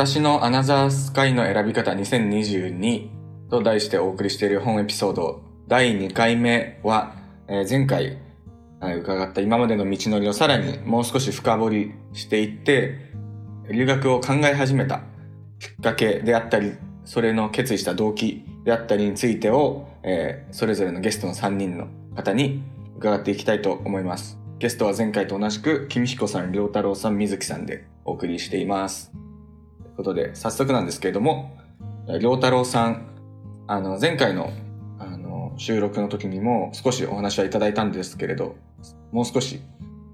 私のアナザースカイの選び方2022と題してお送りしている本エピソード第2回目は、えー前回はい伺った今までの道のりをさらにもう少し深掘りしていって、留学を考え始めたきっかけであったり、それの決意した動機であったりについてを、えーそれぞれのゲストの3人の方に伺っていきたいと思います。ゲストは前回と同じく、君彦さん、良太郎さん、水木さんでお送りしています。ことで、早速なんですけれども、良太郎さん、あの、前回の、あの、収録の時にも少しお話はいただいたんですけれど、もう少し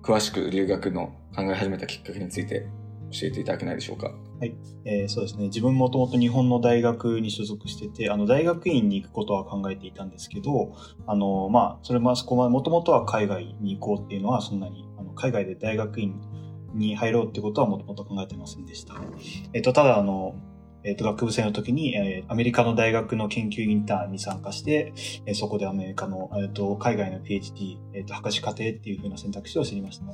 詳しく留学の考え始めたきっかけについて教えていただけないでしょうか？はいえーそうですね自分もともと日本の大学に所属しててあの大学院に行くことは考えていたんですけどあの、まあ、それもあそこまでもともとは海外に行こうっていうのはそんなにあの海外で大学院に入ろうってことはもともと考えてませんでした。えっと、ただあのえっと、学部生の時に、えーアメリカの大学の研究インターンに参加して、えーそこでアメリカの、えっと、海外の PhD、えっと、博士課程っていう風な選択肢を知りました。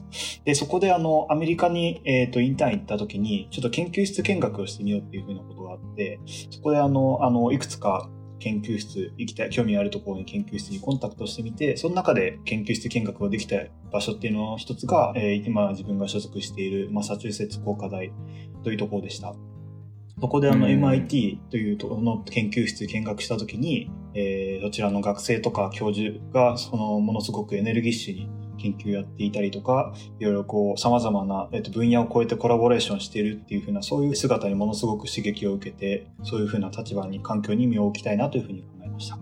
で、そこであの、アメリカに、えっ、と、インターン行った時に、ちょっと研究室見学をしてみようっていう風なことがあって、そこであの、あの、いくつか研究室、行きたい、興味あるところに研究室にコンタクトしてみて、その中で研究室見学ができた場所っていうのの一つが、えー今自分が所属しているマサチューセッツ工科大というところでした。そこであのうん MIT というところの研究室見学した時に、えーそちらの学生とか教授がそのものすごくエネルギッシュに研究やっていたりとか、いろいろこう様々な、えっと、分野を超えてコラボレーションしているっていう風なそういう姿にものすごく刺激を受けて、そういう風な立場に環境に身を置きたいなという風に考えました。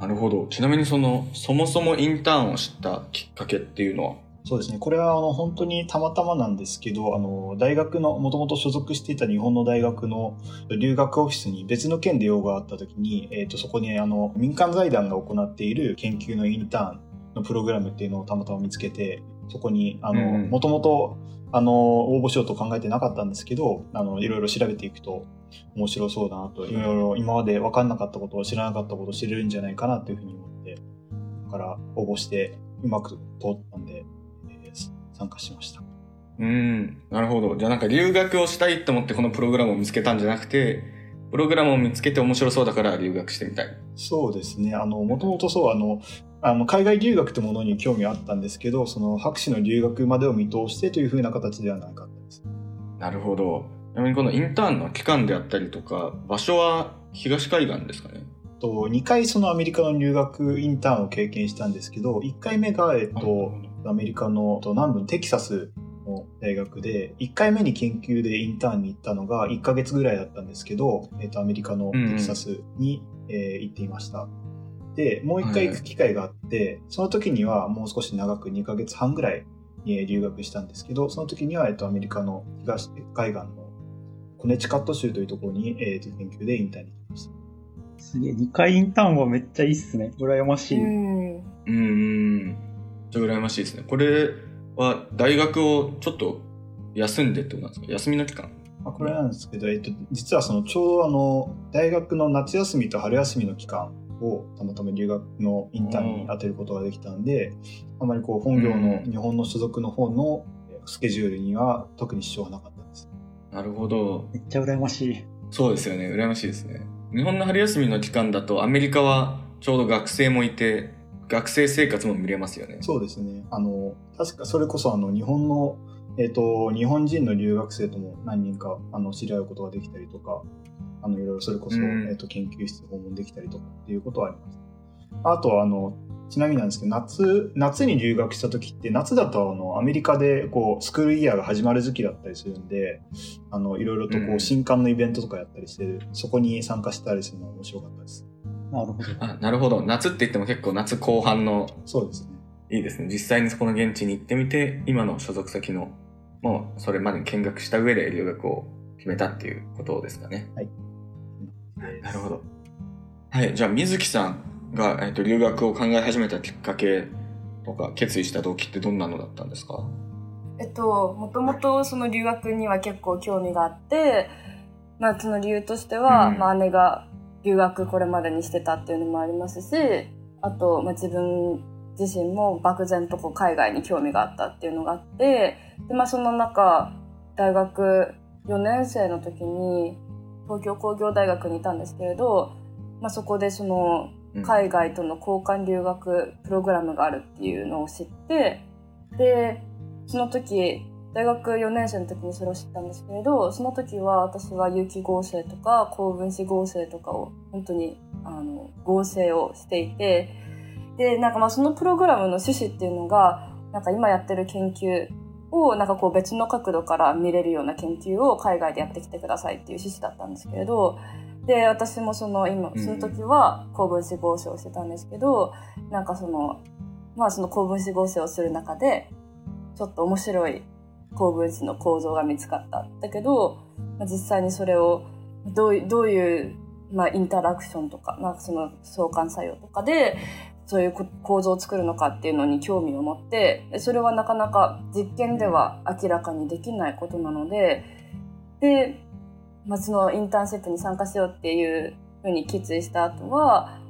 なるほど。ちなみにその、そもそもインターンを知ったきっかけっていうのは？そうですね。これはあの本当にたまたまなんですけど、あの大学のもともと所属していた日本の大学の留学オフィスに別の県で用があった時に、えっ、とそこにあの民間財団が行っている研究のインターンのプログラムっていうのをたまたま見つけて、そこにもともとあの応募しようと考えてなかったんですけど、あのいろいろ調べていくと面白そうだなと、いろいろ今まで分かんなかったことを知らなかったことを知れるんじゃないかなというふうに思って、だから応募してうまく通ったんで、えー参加しました。うーん、なるほど。じゃあなんか留学をしたいと思ってこのプログラムを見つけたんじゃなくて、プログラムを見つけて面白そうだから留学してみたい。そうですね。あの、もともとそう、あの、あの海外留学というものに興味はあったんですけど、その博士の留学までを見通してというふうな形ではなかったです。なるほど。ちなみにこのインターンの期間であったりとか、場所は東海岸ですかね？と2回そのアメリカの留学インターンを経験したんですけど、1回目が、えっと、アメリカのと南部のテキサスの大学で、1回目に研究でインターンに行ったのが1ヶ月ぐらいだったんですけど、えっと、アメリカのテキサスに、えー行っていました。で、もう1回行く機会があって、その時にはもう少し長く2ヶ月半ぐらいえー留学したんですけど、その時には、えっと、アメリカの東海岸のコネチカット州というところに、えーと研究でインターンに行きました。すげえ、2回インターンはめっちゃいいっすね。羨ましい。うん。うーん。ちょっと羨ましいですね。これは大学をちょっと休んでってことなんですか？休みの期間？まあ、これなんですけど、えっと、実はそのちょうどあの大学の夏休みと春休みの期間をたまたま留学のインターンに当てることができたんで、あまりこう本業のうん日本の所属の方のスケジュールには特に支障はなかったです。なるほど。めっちゃ羨ましい。そうですよね。羨ましいですね。日本の春休みの期間だとアメリカはちょうど学生もいて、学生生活も見れますよね。そうですね。あの、確かそれこそあの日本の、えっ、と、日本人の留学生とも何人かあの知り合うことができたりとか、あの、いろいろそれこそ、うんえっ、と、研究室訪問できたりとかっていうことはあります。あとは、あの、ちなみになんですけど、夏、夏に留学した時って、夏だとあの、アメリカでこう、スクールイヤーが始まる時期だったりするんで、あの、いろいろとこう新刊のイベントとかやったりして、そこに参加したりするのが面白かったです。なるほど。あ、なるほど。夏って言っても結構夏後半のそうですね。いいですね。実際にそこの現地に行ってみて、今の所属先の、もうそれまでに見学した上で留学を決めたっていうことですかね。はい。なるほど。はい。じゃあ、水木さんが、えっと留学を考え始めたきっかけとか、決意した動機ってどんなのだったんですか？えっと、もともとその留学には結構興味があって、まあその理由としては、うんまあ姉が留学これまでにしてたっていうのもありますし、あと、まあ自分自身も漠然とこう海外に興味があったっていうのがあって、で、まあその中、大学4年生の時に東京工業大学にいたんですけれど、まあ、そこでそのうん。海外との交換留学プログラムがあるっていうのを知ってでその時大学4年生の時にそれを知ったんですけれどその時は私は有機合成とか高分子合成とかを本当にあの合成をしていてでなんかまあそのプログラムの趣旨っていうのがなんか今やってる研究をなんかこう別の角度から見れるような研究を海外でやってきてくださいっていう趣旨だったんですけれどで私もその今うん。その時は高分子合成をしてたんですけどなんかそのまあその高分子合成をする中でちょっと面白い高分子の構造が見つかった。だけど、まあ、実際にそれをどういう、まあ、インタラクションとか、まあ、その相関作用とかでそういう構造を作るのかっていうのに興味を持ってそれはなかなか実験では明らかにできないことなのでで、まあ、そのインターンシップに参加しようっていうふうに決意した後は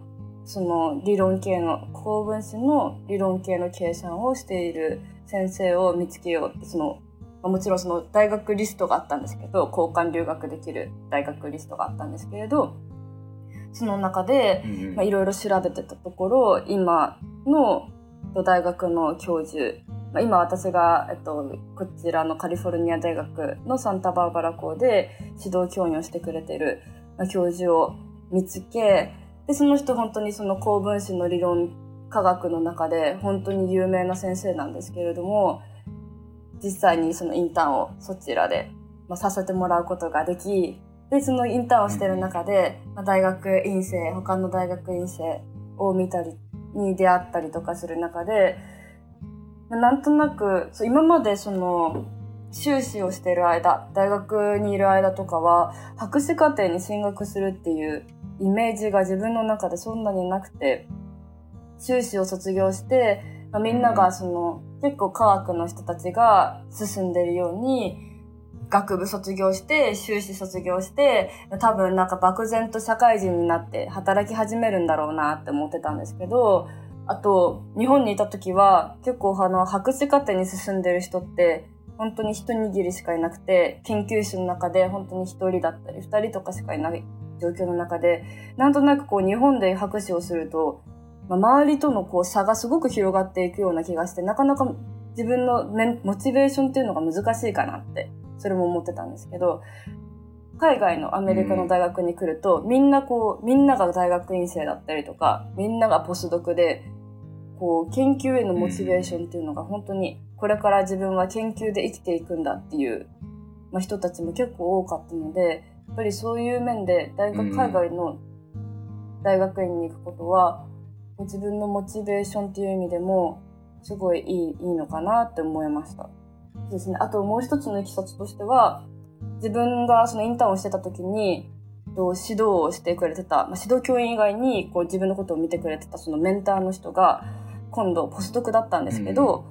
その理論系の高分子の理論系の計算をしている先生を見つけようってそのもちろんその大学リストがあったんですけど交換留学できる大学リストがあったんですけれどその中でいろいろ調べてたところ今のえっと大学の教授、まあ、今私が、えっと、こちらのカリフォルニア大学のサンタバーバラ校で指導教員をしてくれてる、まあ、教授を見つけでその人本当にその高分子の理論科学の中で本当に有名な先生なんですけれども実際にそのインターンをそちらで、まあ、させてもらうことができでそのインターンをしてる中で、まあ、大学院生他の大学院生を見たりに出会ったりとかする中で、まあなんとなくそう今までその修士をしてる間大学にいる間とかは博士課程に進学するっていうイメージが自分の中でそんなになくて修士を卒業して、まあ、みんながその、結構科学の人たちが進んでるように学部卒業して修士卒業して多分なんか漠然と社会人になって働き始めるんだろうなって思ってたんですけどあと日本にいた時は結構あの博士課程に進んでる人って本当に一握りしかいなくて研究室の中で本当に一人だったり二人とかしかいない状況の中でなんとなくこう日本で博士をすると、まあ、周りとのこう差がすごく広がっていくような気がしてなかなか自分のモチベーションっていうのが難しいかなってそれも思ってたんですけど海外のアメリカの大学に来ると、みんなこうみんなが大学院生だったりとかみんながポスドクでこう研究へのモチベーションっていうのが本当にこれから自分は研究で生きていくんだっていう、まあ、人たちも結構多かったのでやっぱりそういう面で大学うん。海外の大学院に行くことは自分のモチベーションっていう意味でもすごいいいいいのかなって思いました。ですね、あともう一つのいきさつとしては自分がそのインターンをしてた時にと指導をしてくれてた、まあ、指導教員以外にこう自分のことを見てくれてたそのメンターの人が今度ポスドクだったんですけど、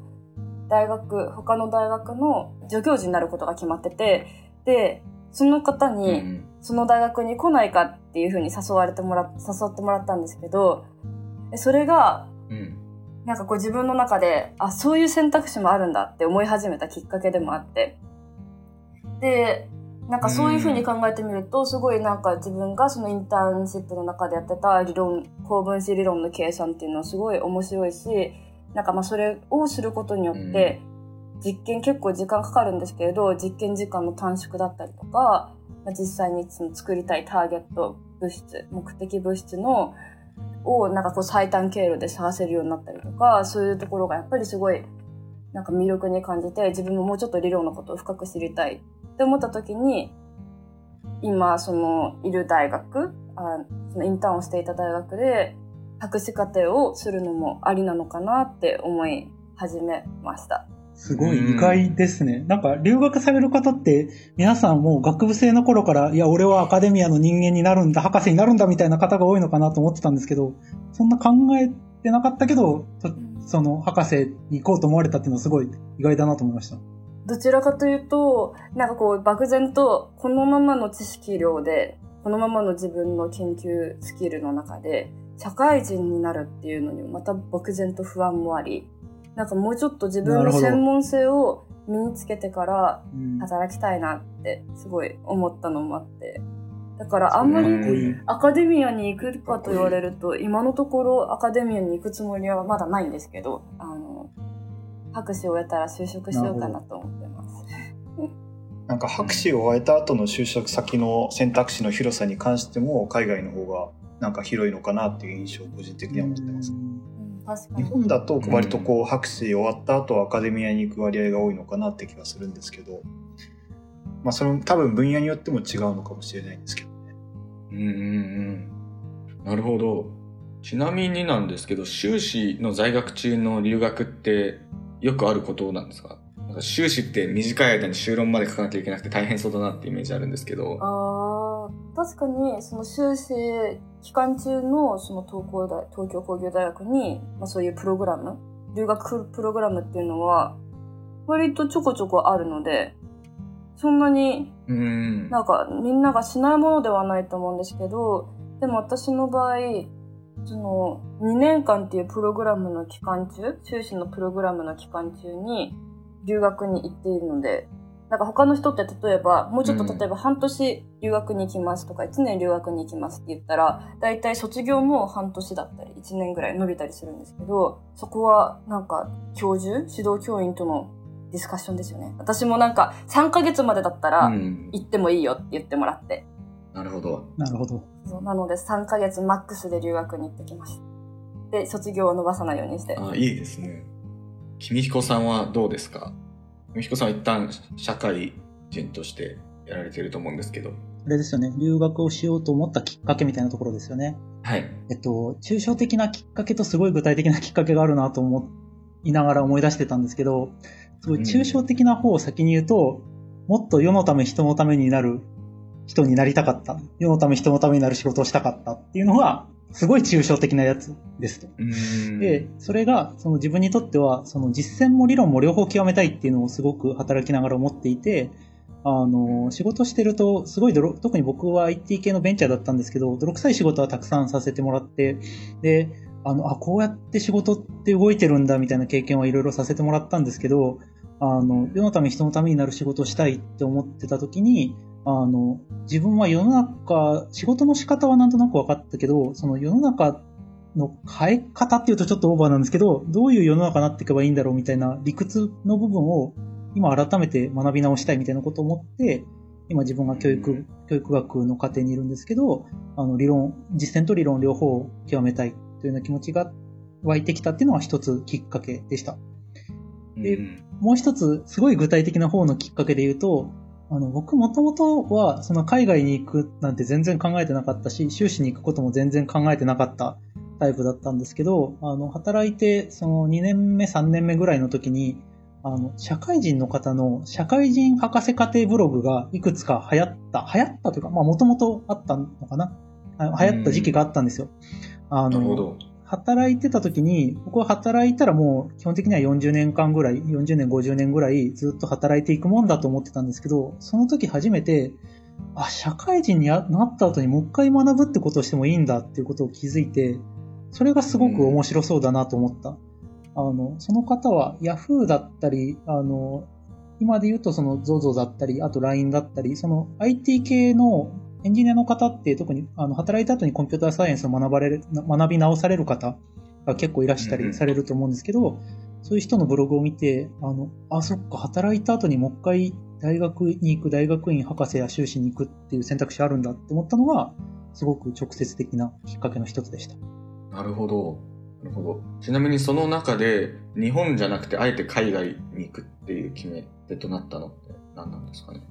大学他の大学の助教授になることが決まっててでその方うんうにん。その大学に来ないかっていうふうに誘われてもら誘ってもらったんですけどでそれがうん。なんかこう自分の中であそういう選択肢もあるんだって思い始めたきっかけでもあって。でなんかそういうふうに考えてみるとすごいなんか自分がそのインターンシップの中でやってた理論高分子理論の計算っていうのはすごい面白いしなんかまあそれをすることによって実験結構時間かかるんですけれど実験時間の短縮だったりとか、まあ、実際にその作りたいターゲット物質目的物質のをなんかこう最短経路で探せるようになったりとかそういうところがやっぱりすごいなんか魅力に感じて自分ももうちょっと理論のことを深く知りたいって思った時に今そのいる大学あそのインターンをしていた大学で博士課程をするのもありなのかなって思い始めました。すごい意外ですね。なんか留学される方って皆さんもう学部生の頃からいや俺はアカデミアの人間になるんだ、博士になるんだみたいな方が多いのかなと思ってたんですけど、そんな考えてなかったけど、そその博士に行こうと思われたっていうのはすごい意外だなと思いました。どちらかというと、なんかこう漠然とこのままの知識量で、このままの自分の研究スキルの中で、社会人になるっていうのにまた漠然と不安もあり、なんかもうちょっと自分の専門性を身につけてからうん働きたいなってすごい思ったのもあって。だからあんまりアカデミアに行くかと言われると、今のところアカデミアに行くつもりはまだないんですけど、あの、博士を終えたら就職しようかなと思ってます。なんか博士を終えた後の就職先の選択肢の広さに関しても海外の方がなんか広いのかなっていう印象を個人的には持ってます。日本だと割とこう博士終わった後アカデミアに行く割合が多いのかなって気がするんですけど、まあその多分分野によっても違うのかもしれないんですけどね。うんうんうん。なるほど。ちなみになんですけど、修士の在学中の留学ってよくあることなんですか？なんか修士って短い間に修論まで書かなきゃいけなくて大変そうだなってイメージあるんですけど。確かにその修士期間中のその東工大東京工業大学に、まあ、そういうプログラム留学プログラムっていうのは割とちょこちょこあるのでそんなにうん。なんかみんながしないものではないと思うんですけどでも私の場合その2年間っていうプログラムの期間中修士のプログラムの期間中に留学に行っているのでなんか他の人って例えばもうちょっとうん例えば半年留学に行きますとか1年留学に行きますって言ったら大体卒業も半年だったり1年ぐらい伸びたりするんですけどそこはなんか教授指導教員とのディスカッションですよね私もなんか3ヶ月までだったらうん行ってもいいよって言ってもらってなるほど。なるほど。そうなので3ヶ月マックスで留学に行ってきました。で、卒業を伸ばさないようにして。あ、いいですね。君彦さんはどうですか？君彦さんは一旦社会人としてやられてると思うんですけど。あれですよね。留学をしようと思ったきっかけみたいなところですよね。はい。えっと、抽象的なきっかけとすごい具体的なきっかけがあるなと思いながら思い出してたんですけど、すごい抽象的な方を先に言うと、もっと世のため人のためになる人になりたかった。世のため人のためになる仕事をしたかったっていうのが、すごい抽象的なやつですと。うんで、それが、その自分にとっては、その実践も理論も両方極めたいっていうのをすごく働きながら思っていて、あの、仕事してると、すごい泥、特に僕は IT 系のベンチャーだったんですけど、泥臭い仕事はたくさんさせてもらって、で、あの、あ、こうやって仕事って動いてるんだみたいな経験はいろいろさせてもらったんですけど、あの、世のため人のためになる仕事をしたいって思ってた時に、あの、自分は世の中、仕事の仕方はなんとなく分かったけど、その世の中の変え方っていうとちょっとオーバーなんですけど、どういう世の中になっていけばいいんだろうみたいな理屈の部分を今改めて学び直したいみたいなことを思って、今自分が教育、教育学の過程にいるんですけど、あの理論、実践と理論両方を極めたいというような気持ちが湧いてきたっていうのは一つきっかけでした。でうんもう一つ、すごい具体的な方のきっかけで言うと、あの、僕もともとは、その海外に行くなんて全然考えてなかったし、修士に行くことも全然考えてなかったタイプだったんですけど、あの、働いて、その2年目、3年目ぐらいの時に、あの、社会人の方の社会人博士課程ブログがいくつか流行った、流行ったというか、まあ、もともとあったのかな流行った時期があったんですよ。あの、働いてた時に、僕は働いたらもう基本的には40年間ぐらい、40年、50年ぐらいずっと働いていくもんだと思ってたんですけど、その時初めて、あ、社会人になった後にもう一回学ぶってことをしてもいいんだっていうことを気づいて、それがすごく面白そうだなと思った。あの、その方は Yahoo だったり、あの、今で言うとその ZOZO だったり、あと LINE だったり、その IT 系のエンジニアの方って特にあの働いた後にコンピューターサイエンスを学ばれる、学び直される方が結構いらしたうんうんりされると思うんですけど、そういう人のブログを見て、あの、あ、そっか、働いた後にもう一回大学に行く、大学院博士や修士に行くっていう選択肢あるんだって思ったのが、すごく直接的なきっかけの一つでした。なるほど。なるほど。ちなみにその中で、日本じゃなくて、あえて海外に行くっていう決め手となったのって何なんですかね？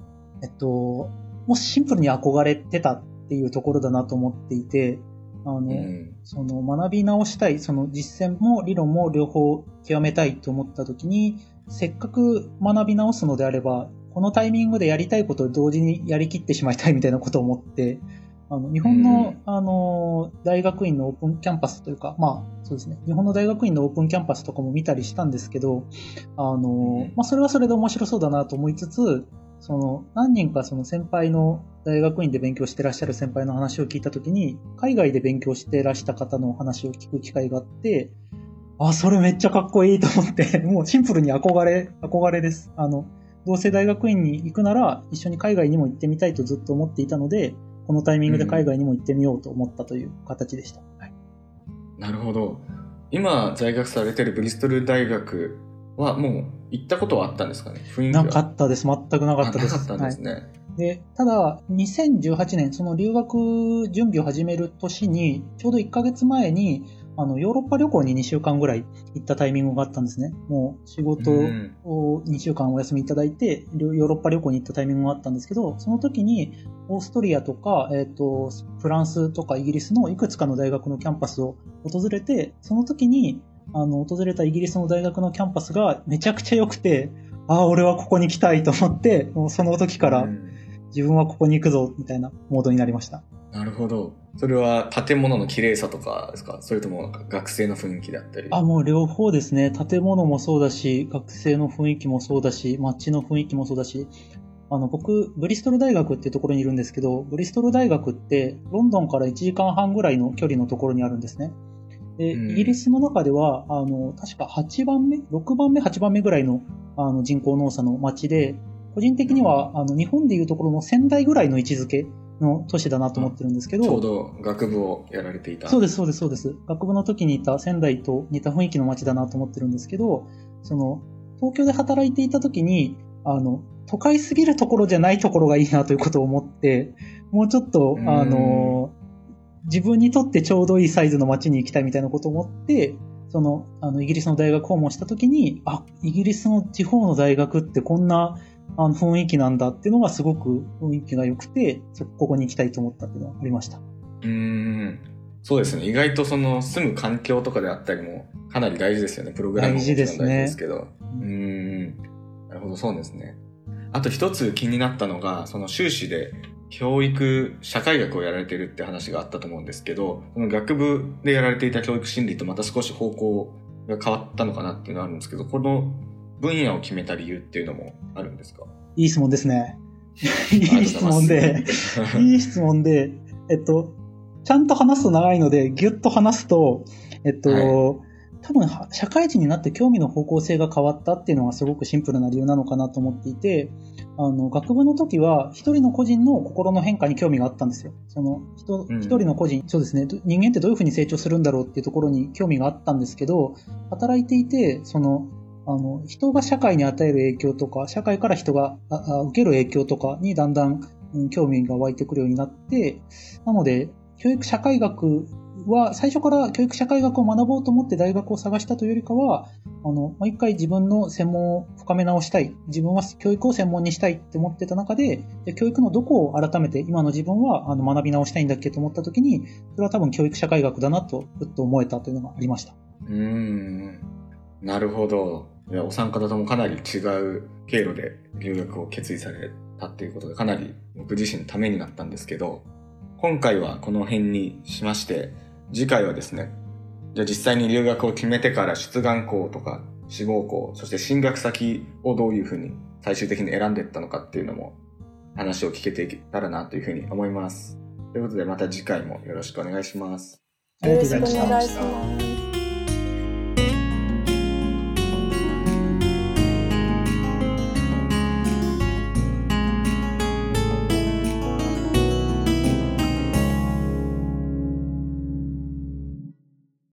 えっと、もうシンプルに憧れてたっていうところだなと思っていて、あの、うん。その学び直したい、その実践も理論も両方極めたいと思った時に、せっかく学び直すのであれば、このタイミングでやりたいことを同時にやりきってしまいたいみたいなことを思って、あの日本の、うんあの大学院のオープンキャンパスというか、まあそうですね、日本の大学院のオープンキャンパスとかも見たりしたんですけど、あのうんまあそれはそれで面白そうだなと思いつつ、その何人かその先輩の大学院で勉強してらっしゃる先輩の話を聞いたときに、海外で勉強してらした方の話を聞く機会があって、あ、それめっちゃかっこいいと思って、もうシンプルに憧れ、憧れです。あの、どうせ大学院に行くなら一緒に海外にも行ってみたいとずっと思っていたので、このタイミングで海外にも行ってみようと思ったという形でした。はいなるほど。今在学されてるブリストル大学はもう行ったことはあったんですかね？なかったです。全くなかったです。あなかったんですね。で、ただ、2018年、その留学準備を始める年に、ちょうど1ヶ月前に、あの、ヨーロッパ旅行に2週間ぐらい行ったタイミングがあったんですね。もう仕事うんを2週間お休みいただいて、ヨーロッパ旅行に行ったタイミングがあったんですけど、その時に、オーストリアとか、えっ、と、フランスとかイギリスのいくつかの大学のキャンパスを訪れて、その時に、あの、訪れたイギリスの大学のキャンパスがめちゃくちゃ良くて、ああ、俺はここに来たいと思って、もうその時から、うん自分はここに行くぞみたいなモードになりました。なるほど。それは建物の綺麗さとかですか？それとも学生の雰囲気だったり？あ、もう両方ですね。建物もそうだし、学生の雰囲気もそうだし、街の雰囲気もそうだし、あの、僕、ブリストル大学っていうところにいるんですけど、ブリストル大学って、ロンドンから1時間半ぐらいの距離のところにあるんですね。で、うんイギリスの中では、あの、確か8番目 ?6 番目、8番目ぐらいのあの人口農差の街で、個人的には、あの、日本でいうところの仙台ぐらいの位置づけの都市だなと思ってるんですけど、ちょうど学部をやられていた。そうです、そうです、そうです。学部の時にいた仙台と似た雰囲気の街だなと思ってるんですけど、その、東京で働いていた時に、あの、都会すぎるところじゃないところがいいなということを思って、もうちょっとう、んあの、自分にとってちょうどいいサイズの街に行きたいみたいなことを思って、その、あの、イギリスの大学訪問した時に、あ、イギリスの地方の大学ってこんな、あの、雰囲気なんだっていうのがすごく雰囲気が良くて、そここに行きたいと思ったっていうのがありました。うーん。そうですね。意外とその住む環境とかであったりもかなり大事ですよね。プログラムももちろん大事ですけど。うーん。なるほど、そうですね。あと一つ気になったのが、その修士で教育、社会学をやられてるって話があったと思うんですけど、その学部でやられていた教育心理とまた少し方向が変わったのかなっていうのはあるんですけど、この分野を決めた理由っていうのもあるんですか？いい質問ですね。いい質問で、いい質問で、えっと、ちゃんと話すと長いので、ぎゅっと話すと、えっと、は多分は社会人になって興味の方向性が変わったっていうのがすごくシンプルな理由なのかなと思っていて、あの、学部の時は一人の個人の心の変化に興味があったんですよ。その、人うん一人の個人、そうですね、ど人間ってどういうふうに成長するんだろうっていうところに興味があったんですけど、働いていて、その、あの、人が社会に与える影響とか、社会から人が受ける影響とかにだんだん、うん興味が湧いてくるようになって、なので、教育社会学は、最初から教育社会学を学ぼうと思って大学を探したというよりかは、あの、もう一回自分の専門を深め直したい。自分は教育を専門にしたいって思ってた中で、教育のどこを改めて今の自分はあの学び直したいんだっけと思った時に、それは多分教育社会学だなと、ふっと思えたというのがありました。うーん。なるほど。いや、お三方ともかなり違う経路で留学を決意されたっていうことで、かなり僕自身のためになったんですけど、今回はこの辺にしまして、次回はですね、じゃあ実際に留学を決めてから出願校とか志望校、そして進学先をどういうふうに最終的に選んでいったのかっていうのも話を聞けていけたらなというふうに思います。ということでまた次回もよろしくお願いします。ありがとうございました